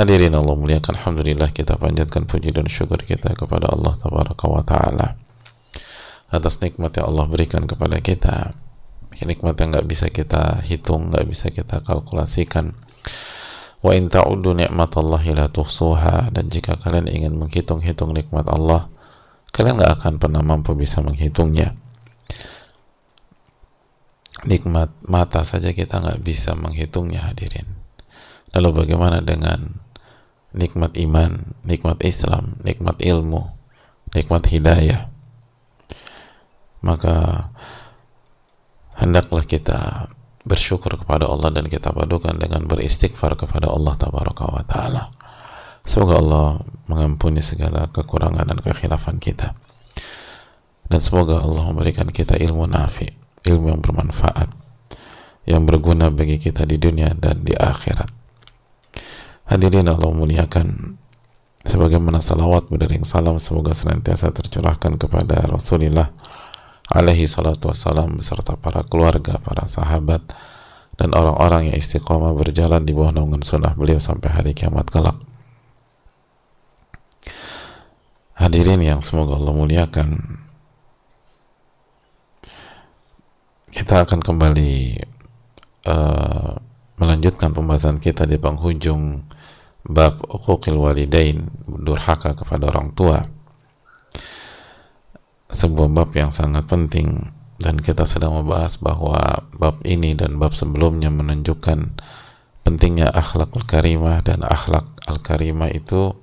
Hadirin Allah muliakan Alhamdulillah kita panjatkan puji dan syukur kita kepada Allah Tabaraka wa Ta'ala atas nikmat yang Allah berikan kepada kita. Nikmat yang nggak bisa kita hitung nggak bisa kita kalkulasikan. Wa in ta'uddu ni'matallahi la tuhsuha. Dan jika kalian ingin menghitung-hitung nikmat Allah kalian nggak akan pernah mampu bisa menghitungnya. Nikmat mata saja kita nggak bisa menghitungnya hadirin. Lalu bagaimana dengan nikmat iman, nikmat Islam, nikmat ilmu, nikmat hidayah. Maka hendaklah kita bersyukur kepada Allah dan kita padukan dengan beristighfar kepada Allah tabaraka wa taala. Semoga Allah mengampuni segala kekurangan dan kekhilafan kita. Dan semoga Allah memberikan kita ilmu nafi, ilmu yang bermanfaat, yang berguna bagi kita di dunia dan di akhirat. Hadirin Allah muliakan sebagaimana salawat berdering salam semoga senantiasa tercurahkan kepada Rasulullah alaihi salatu wassalam beserta para keluarga, para sahabat dan orang-orang yang istiqomah berjalan di bawah naungan sunnah beliau sampai hari kiamat kelak. Hadirin yang semoga Allah muliakan kita akan kembali uh, pembahasan kita di penghujung bab uquqil walidain durhaka kepada orang tua. Sebuah bab yang sangat penting dan kita sedang membahas bahwa bab ini dan bab sebelumnya menunjukkan pentingnya akhlakul karimah dan akhlak al-karimah itu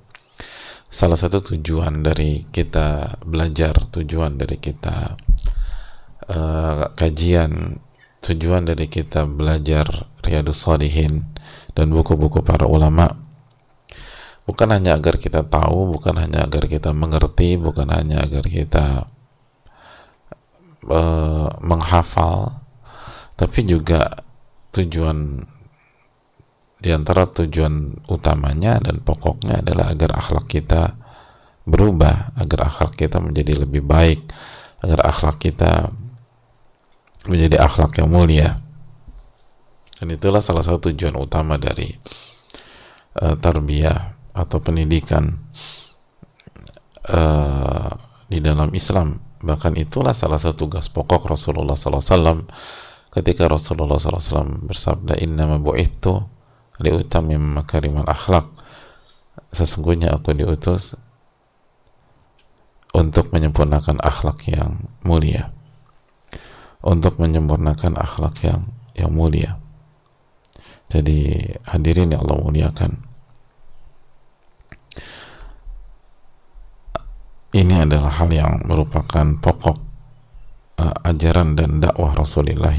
salah satu tujuan dari kita belajar tujuan dari kita uh, kajian tujuan dari kita belajar Riyadus Salihin dan buku-buku para ulama bukan hanya agar kita tahu, bukan hanya agar kita mengerti, bukan hanya agar kita uh, menghafal, tapi juga tujuan di antara tujuan utamanya dan pokoknya adalah agar akhlak kita berubah, agar akhlak kita menjadi lebih baik, agar akhlak kita menjadi akhlak yang mulia. Dan itulah salah satu tujuan utama dari uh, tarbiyah atau pendidikan uh, di dalam Islam. Bahkan itulah salah satu tugas pokok Rasulullah SAW ketika Rasulullah SAW bersabda inna bu'ithu liutamim makarimal akhlak sesungguhnya aku diutus untuk menyempurnakan akhlak yang mulia. Untuk menyempurnakan akhlak yang yang mulia jadi hadirin yang Allah muliakan. Ini adalah hal yang merupakan pokok uh, ajaran dan dakwah Rasulullah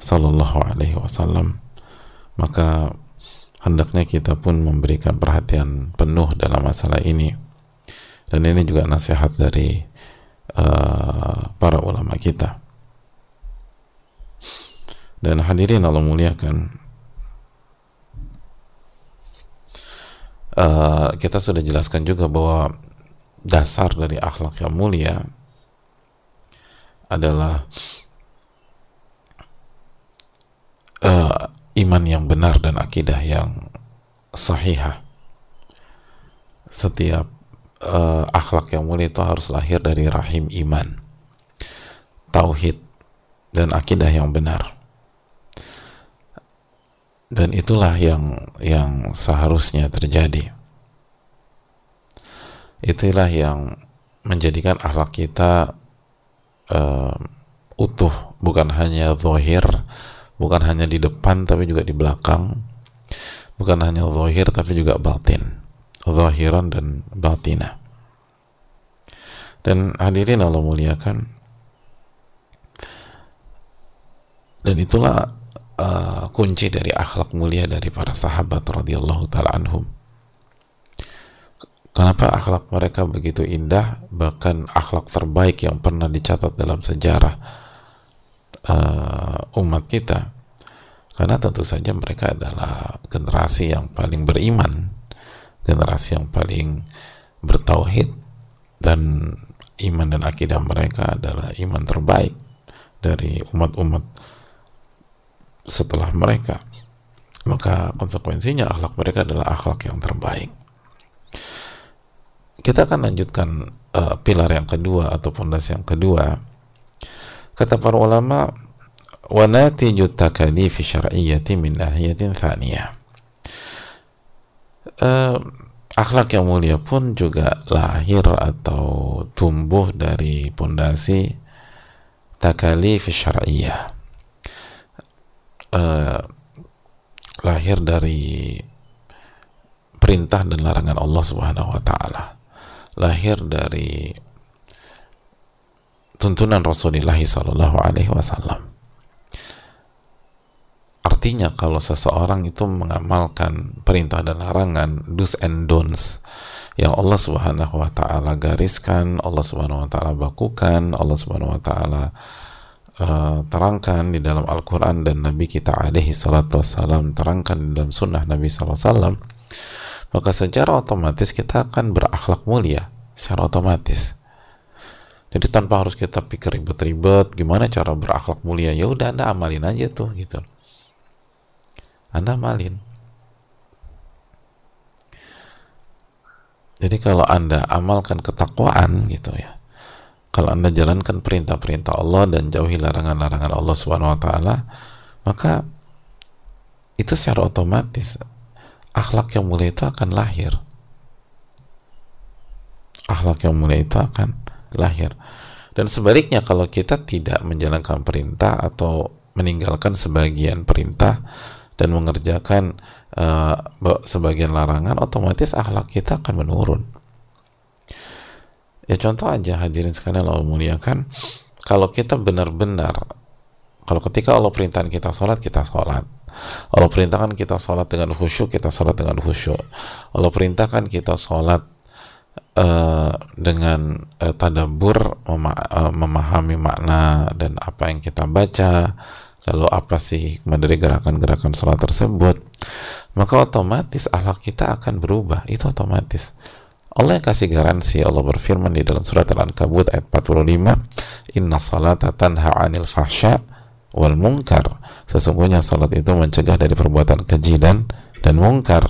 Sallallahu Alaihi Wasallam. Maka hendaknya kita pun memberikan perhatian penuh dalam masalah ini. Dan ini juga nasihat dari uh, para ulama kita. Dan hadirin Allah muliakan uh, kita sudah jelaskan juga bahwa dasar dari akhlak yang mulia adalah uh, iman yang benar dan akidah yang sahihah. Setiap uh, akhlak yang mulia itu harus lahir dari rahim iman, tauhid, dan akidah yang benar. Dan itulah yang yang seharusnya terjadi. Itulah yang menjadikan akhlak kita uh, utuh. Bukan hanya zahir bukan hanya di depan tapi juga di belakang. Bukan hanya zahir tapi juga batin. Zahiran dan batina. Dan hadirin Allah muliakan. Dan itulah uh, kunci dari akhlak mulia dari para sahabat radhiyallahu taala anhum Kenapa akhlak mereka begitu indah, bahkan akhlak terbaik yang pernah dicatat dalam sejarah uh, umat kita? Karena tentu saja mereka adalah generasi yang paling beriman, generasi yang paling bertauhid, dan iman dan akidah mereka adalah iman terbaik dari umat-umat setelah mereka. Maka konsekuensinya akhlak mereka adalah akhlak yang terbaik. Kita akan lanjutkan uh, pilar yang kedua atau pondasi yang kedua. Kata para ulama wa natiju takalif syar'iyyati min nahiyatin thaniyah uh, akhlak yang mulia pun juga lahir atau tumbuh dari pondasi takalif syar'iyyah uh, lahir dari perintah dan larangan Allah Subhanahu wa taala lahir dari tuntunan Rasulullah Sallallahu Alaihi Wasallam. Artinya kalau seseorang itu mengamalkan perintah dan larangan, do's and don'ts yang Allah Subhanahu wa taala gariskan, Allah Subhanahu wa taala bakukan, Allah Subhanahu wa taala uh, terangkan di dalam Al-Qur'an dan Nabi kita alaihi salatu wassalam terangkan di dalam sunnah Nabi wasallam maka secara otomatis kita akan berakhlak mulia secara otomatis. Jadi tanpa harus kita pikir ribet-ribet gimana cara berakhlak mulia? Ya udah anda amalin aja tuh gitu. Anda amalin. Jadi kalau anda amalkan ketakwaan gitu ya kalau anda jalankan perintah-perintah Allah dan jauhi larangan-larangan Allah Subhanahu Wa Taala maka itu secara otomatis akhlak yang mulia itu akan lahir. Akhlak yang mulia itu akan lahir. Dan sebaliknya kalau kita tidak menjalankan perintah atau meninggalkan sebagian perintah dan mengerjakan uh, sebagian larangan otomatis akhlak kita akan menurun ya contoh aja hadirin sekalian Allah muliakan kalau kita benar-benar kalau ketika Allah perintahkan kita sholat kita sholat Allah perintahkan kita sholat dengan khusyuk, kita sholat dengan khusyuk. Allah perintahkan kita sholat uh, dengan uh, tadabur mema uh, memahami makna dan apa yang kita baca, lalu apa sih dari gerakan-gerakan sholat tersebut, maka otomatis akhlak kita akan berubah. Itu otomatis. Allah yang kasih garansi Allah berfirman di dalam surat Al-Ankabut ayat 45 Inna salata tanha anil wal munkar. Sesungguhnya salat itu mencegah dari perbuatan keji dan dan mungkar.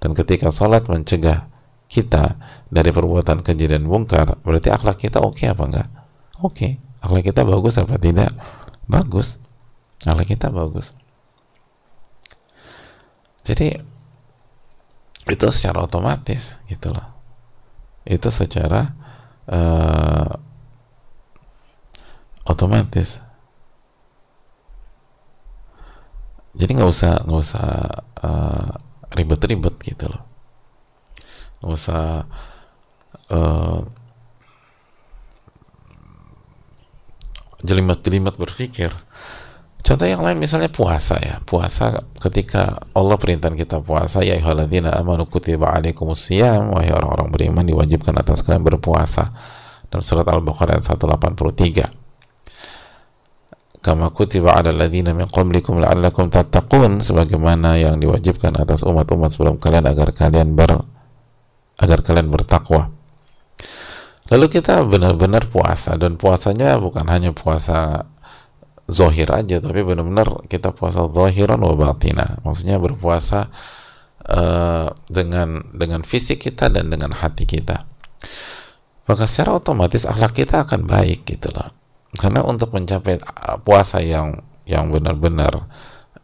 Dan ketika salat mencegah kita dari perbuatan keji dan mungkar berarti akhlak kita oke okay apa enggak? Oke. Okay. akhlak kita bagus apa tidak? Bagus. Akhlak kita bagus. Jadi itu secara otomatis gitu loh itu secara uh, otomatis. Jadi nggak usah nggak usah uh, ribet-ribet gitu loh. Nggak usah uh, jelimat-jelimat berpikir contoh yang lain misalnya puasa ya. Puasa ketika Allah perintah kita puasa ya ayyuhalladzina amanu kutiba alaikumusiyam wahai orang-orang beriman diwajibkan atas kalian berpuasa. Dalam surat Al-Baqarah ayat 183 kama kutiba ala ladhina min qablikum la'allakum tattaqun. Sebagaimana yang diwajibkan atas umat-umat sebelum kalian agar kalian ber agar kalian bertakwa. Lalu kita benar-benar puasa. Dan puasanya bukan hanya puasa zohir aja tapi benar-benar kita puasa zohiran wa batina. Maksudnya berpuasa uh, dengan dengan fisik kita dan dengan hati kita. Maka secara otomatis akhlak kita akan baik gitu loh. Karena untuk mencapai uh, puasa yang yang benar-benar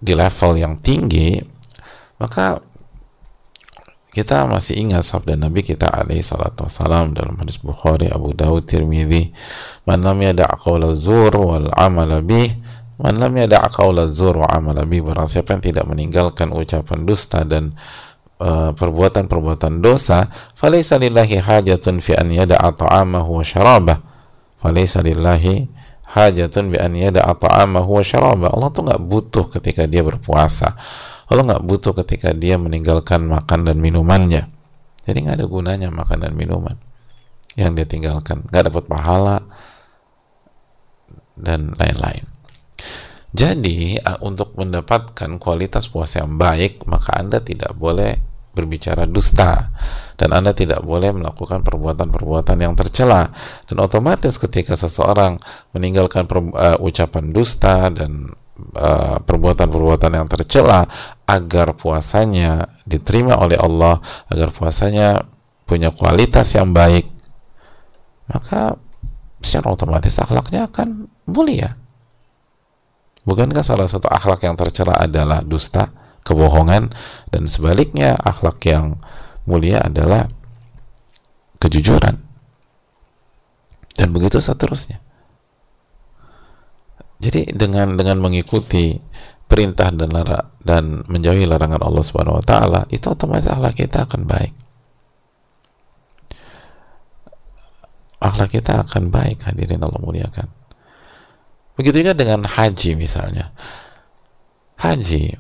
di level yang tinggi maka kita masih ingat sabda Nabi kita alaihi salatu wassalam dalam hadis Bukhari, Abu Dawud, Tirmidzi, "Man lam yada' qawla zur wal 'amala bih, man lam yada' qawla zur wa 'amala bih." Barang siapa yang tidak meninggalkan ucapan dusta dan uh, perbuatan-perbuatan dosa, falaysa lillahi hajatun fi an yada'a ta'amahu wa syarabah. Falaysa lillahi hajatun bi an yada'a ta'amahu wa syaraba. Allah tuh nggak butuh ketika dia berpuasa. Allah nggak butuh ketika dia meninggalkan makan dan minumannya. jadi nggak ada gunanya makan dan minuman yang dia tinggalkan. Nggak dapat pahala dan lain-lain. Jadi untuk mendapatkan kualitas puasa yang baik maka anda tidak boleh berbicara dusta dan anda tidak boleh melakukan perbuatan-perbuatan yang tercela. Dan otomatis ketika seseorang meninggalkan uh, ucapan dusta dan uh, perbuatan-perbuatan yang tercela agar puasanya diterima oleh Allah agar puasanya punya kualitas yang baik maka secara otomatis akhlaknya akan mulia. Bukankah salah satu akhlak yang tercela adalah dusta kebohongan dan sebaliknya akhlak yang mulia adalah kejujuran? Dan begitu seterusnya jadi dengan dengan mengikuti perintah dan lara, dan menjauhi larangan Allah Subhanahu wa taala, itu otomatis akhlak kita akan baik. Akhlak kita akan baik, hadirin Allah muliakan. Begitu juga dengan haji misalnya. Haji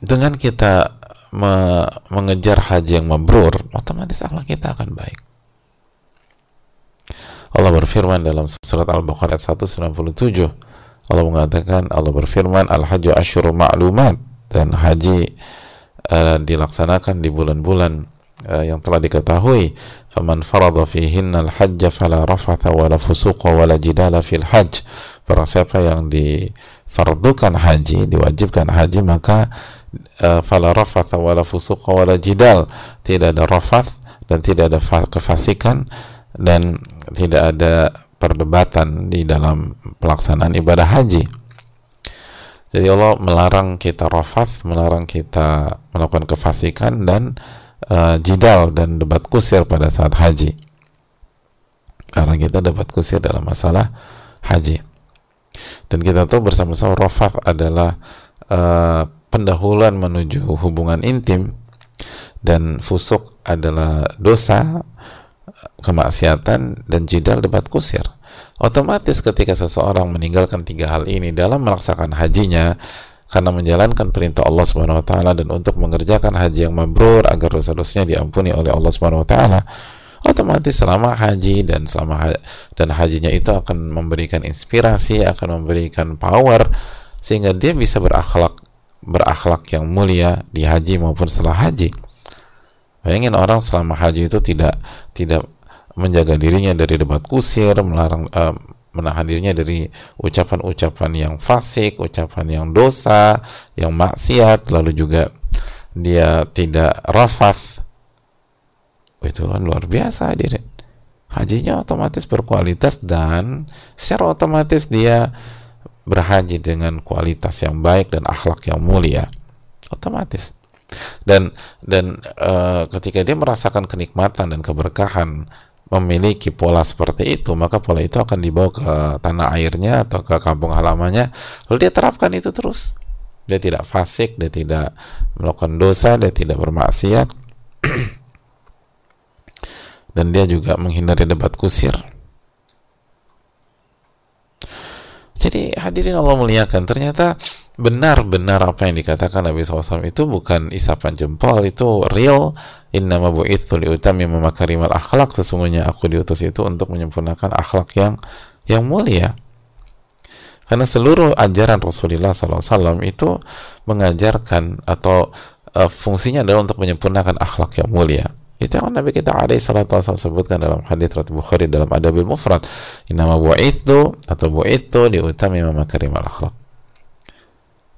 dengan kita me mengejar haji yang mabrur, otomatis akhlak kita akan baik. Allah berfirman dalam surat Al-Baqarah ayat 197 Allah mengatakan Allah berfirman Al-Hajju Asyuru Ma'lumat. Dan haji uh, dilaksanakan di bulan-bulan uh, yang telah diketahui. Faman farada fihinna al-hajja fala rafatha wala fusuqa wala jidala fil hajj. Para siapa yang difardukan haji diwajibkan haji maka uh, fala rafatha wala fusuqa wala jidal. Tidak ada rafath dan tidak ada kefasikan dan tidak ada perdebatan di dalam pelaksanaan ibadah haji. Jadi Allah melarang kita rafas, melarang kita melakukan kefasikan dan uh, jidal dan debat kusir pada saat haji. Karena kita debat kusir dalam masalah haji. Dan kita tahu bersama-sama rafat adalah uh, pendahuluan menuju hubungan intim dan fusuk adalah dosa kemaksiatan dan jidal debat kusir. Otomatis ketika seseorang meninggalkan tiga hal ini dalam melaksanakan hajinya karena menjalankan perintah Allah Subhanahu wa taala dan untuk mengerjakan haji yang mabrur agar dosa-dosanya diampuni oleh Allah Subhanahu wa taala otomatis selama haji dan selama ha dan hajinya itu akan memberikan inspirasi akan memberikan power sehingga dia bisa berakhlak berakhlak yang mulia di haji maupun setelah haji Bayangin orang selama haji itu tidak tidak menjaga dirinya dari debat kusir, melarang uh, menahan dirinya dari ucapan-ucapan yang fasik, ucapan yang dosa, yang maksiat, lalu juga dia tidak rafas. Itu kan luar biasa diri. Hajinya otomatis berkualitas dan secara otomatis dia berhaji dengan kualitas yang baik dan akhlak yang mulia. Otomatis dan dan uh, ketika dia merasakan kenikmatan dan keberkahan memiliki pola seperti itu maka pola itu akan dibawa ke tanah airnya atau ke kampung halamannya. Lalu dia terapkan itu terus. Dia tidak fasik dia tidak melakukan dosa dia tidak bermaksiat. Dan dia juga menghindari debat kusir. Jadi hadirin Allah muliakan ternyata benar-benar apa yang dikatakan Nabi SAW itu bukan isapan jempol itu real. Innama bu'ithu liutami memakarimal akhlak. Sesungguhnya aku diutus itu untuk menyempurnakan akhlak yang yang mulia. Karena seluruh ajaran Rasulullah SAW itu mengajarkan atau uh, fungsinya adalah untuk menyempurnakan akhlak yang mulia. Itu yang Nabi kita alaihi salatu wasallam sebutkan dalam hadis riwayat Bukhari dalam Adabil Mufrad. Innama bu'ithu atau bu'ithu liutami memakarimal akhlak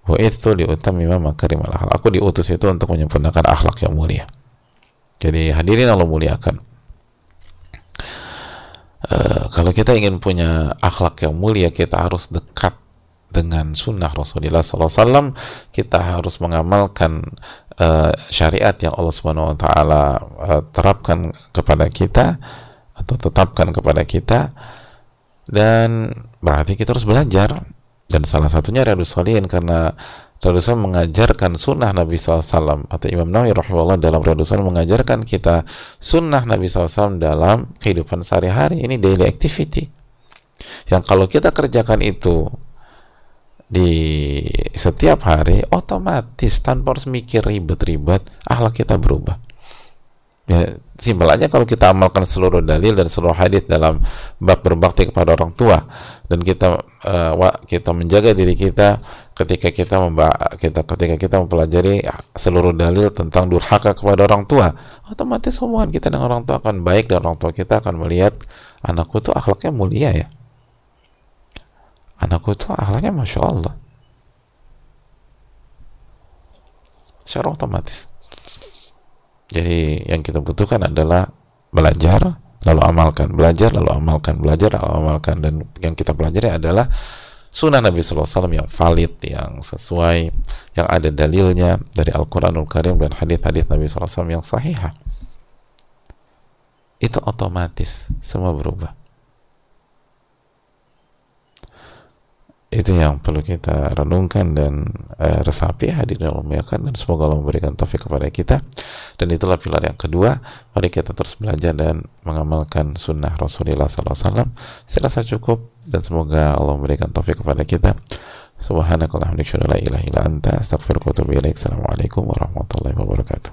wa itu liutamima makarim al akhlak. Aku diutus itu untuk menyempurnakan akhlak yang mulia. Jadi hadirin Allah muliakan. Uh, kalau kita ingin punya akhlak yang mulia, kita harus dekat dengan sunnah Rasulullah SAW. Kita harus mengamalkan uh, syariat yang Allah Subhanahu Wa Taala uh, terapkan kepada kita atau tetapkan kepada kita, dan berarti kita harus belajar dan salah satunya Riyadus Salihin karena Riyadus Salihin mengajarkan sunnah Nabi SAW atau Imam Nawawi rahimahullah dalam Riyadus Salihin mengajarkan kita sunnah Nabi SAW dalam kehidupan sehari-hari. Ini daily activity. Yang kalau kita kerjakan itu di setiap hari otomatis tanpa harus mikir ribet-ribet akhlak kita berubah ya, simpel kalau kita amalkan seluruh dalil dan seluruh hadis dalam bab berbakti kepada orang tua. Dan kita uh, kita menjaga diri kita ketika kita memba kita ketika kita mempelajari seluruh dalil tentang durhaka kepada orang tua. Otomatis hubungan kita dengan orang tua akan baik dan orang tua kita akan melihat anakku tuh akhlaknya mulia ya. Anakku tuh akhlaknya masya Allah. Secara otomatis jadi yang kita butuhkan adalah belajar lalu amalkan, belajar lalu amalkan, belajar lalu amalkan dan yang kita pelajari adalah sunnah Nabi SAW yang valid, yang sesuai, yang ada dalilnya dari Al-Quranul Karim dan hadis-hadis Nabi SAW yang sahih. Itu otomatis semua berubah. itu yang perlu kita renungkan dan uh, resapi hadir dalam dan semoga Allah memberikan taufik kepada kita dan itulah pilar yang kedua mari kita terus belajar dan mengamalkan sunnah Rasulullah SAW saya rasa cukup dan semoga Allah memberikan taufik kepada kita. Subhanakallahumma wa Assalamualaikum warahmatullahi wabarakatuh.